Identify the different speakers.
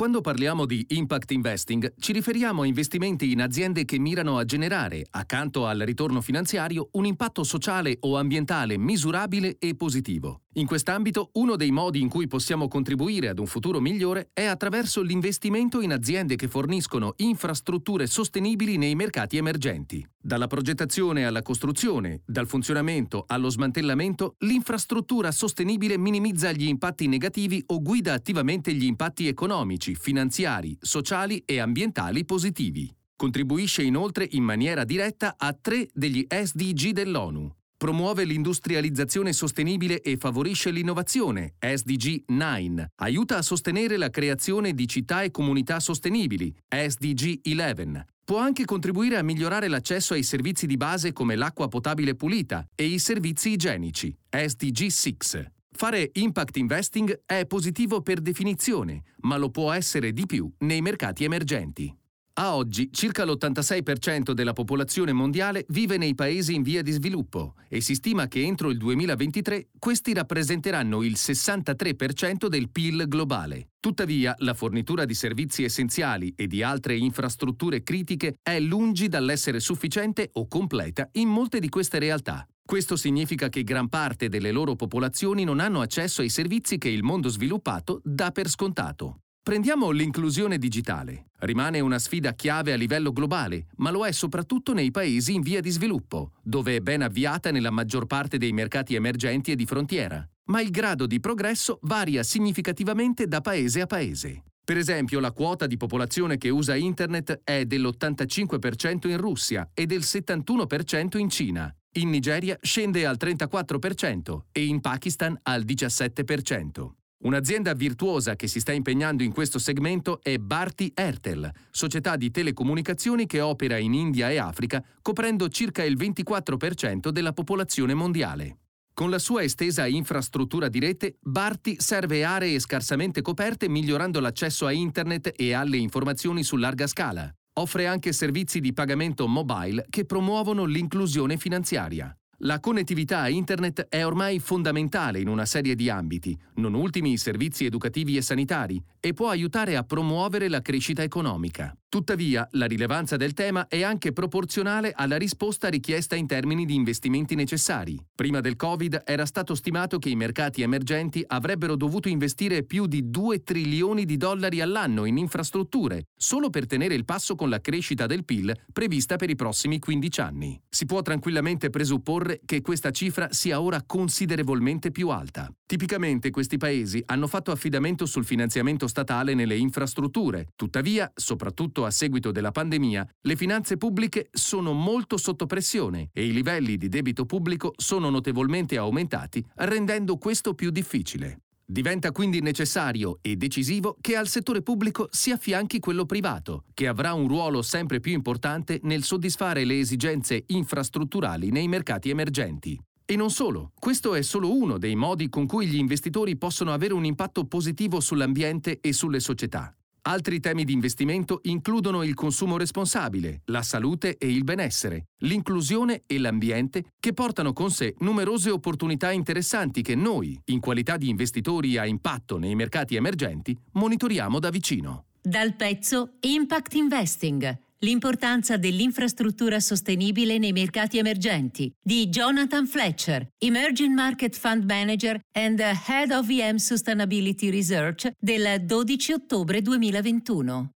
Speaker 1: Quando parliamo di impact investing, ci riferiamo a investimenti in aziende che mirano a generare, accanto al ritorno finanziario, un impatto sociale o ambientale misurabile e positivo. In quest'ambito, uno dei modi in cui possiamo contribuire ad un futuro migliore è attraverso l'investimento in aziende che forniscono infrastrutture sostenibili nei mercati emergenti. Dalla progettazione alla costruzione, dal funzionamento allo smantellamento, l'infrastruttura sostenibile minimizza gli impatti negativi o guida attivamente gli impatti economici, finanziari, sociali e ambientali positivi. Contribuisce inoltre in maniera diretta a tre degli SDG dell'ONU, Promuove l'industrializzazione sostenibile e favorisce l'innovazione, SDG 9. Aiuta a sostenere la creazione di città e comunità sostenibili, SDG 11. Può anche contribuire a migliorare l'accesso ai servizi di base come l'acqua potabile pulita e i servizi igienici, SDG 6. Fare impact investing è positivo per definizione, ma lo può essere di più nei mercati emergenti. A oggi circa l'86% della popolazione mondiale vive nei paesi in via di sviluppo e si stima che entro il 2023 questi rappresenteranno il 63% del PIL globale. Tuttavia, la fornitura di servizi essenziali e di altre infrastrutture critiche è lungi dall'essere sufficiente o completa in molte di queste realtà. Questo significa che gran parte delle loro popolazioni non hanno accesso ai servizi che il mondo sviluppato dà per scontato. Prendiamo l'inclusione digitale. Rimane una sfida chiave a livello globale, ma lo è soprattutto nei paesi in via di sviluppo, dove è ben avviata nella maggior parte dei mercati emergenti e di frontiera. Ma il grado di progresso varia significativamente da paese a paese. Per esempio, la quota di popolazione che usa Internet è dell'85% in Russia e del 71% in Cina. In Nigeria scende al 34% e in Pakistan al 17%. Un'azienda virtuosa che si sta impegnando in questo segmento è Bharti Airtel, società di telecomunicazioni che opera in India e Africa, coprendo circa il 24% della popolazione mondiale. Con la sua estesa infrastruttura di rete, Bharti serve aree scarsamente coperte migliorando l'accesso a Internet e alle informazioni su larga scala. Offre anche servizi di pagamento mobile che promuovono l'inclusione finanziaria. La connettività a Internet è ormai fondamentale in una serie di ambiti, non ultimi i servizi educativi e sanitari, e può aiutare a promuovere la crescita economica. Tuttavia, la rilevanza del tema è anche proporzionale alla risposta richiesta in termini di investimenti necessari. Prima del Covid era stato stimato che i mercati emergenti avrebbero dovuto investire più di 2 trilioni di dollari all'anno in infrastrutture, solo per tenere il passo con la crescita del PIL prevista per i prossimi 15 anni. Si può tranquillamente presupporre che questa cifra sia ora considerevolmente più alta. Tipicamente questi paesi hanno fatto affidamento sul finanziamento statale nelle infrastrutture, tuttavia, soprattutto a seguito della pandemia, le finanze pubbliche sono molto sotto pressione e i livelli di debito pubblico sono notevolmente aumentati, rendendo questo più difficile. Diventa quindi necessario e decisivo che al settore pubblico si affianchi quello privato, che avrà un ruolo sempre più importante nel soddisfare le esigenze infrastrutturali nei mercati emergenti. E non solo, questo è solo uno dei modi con cui gli investitori possono avere un impatto positivo sull'ambiente e sulle società. Altri temi di investimento includono il consumo responsabile, la salute e il benessere, l'inclusione e l'ambiente, che portano con sé numerose opportunità interessanti che noi, in qualità di investitori a impatto nei mercati emergenti, monitoriamo da vicino.
Speaker 2: Dal pezzo Impact Investing L'importanza dell'infrastruttura sostenibile nei mercati emergenti di Jonathan Fletcher, Emerging Market Fund Manager and Head of EM Sustainability Research del 12 ottobre 2021.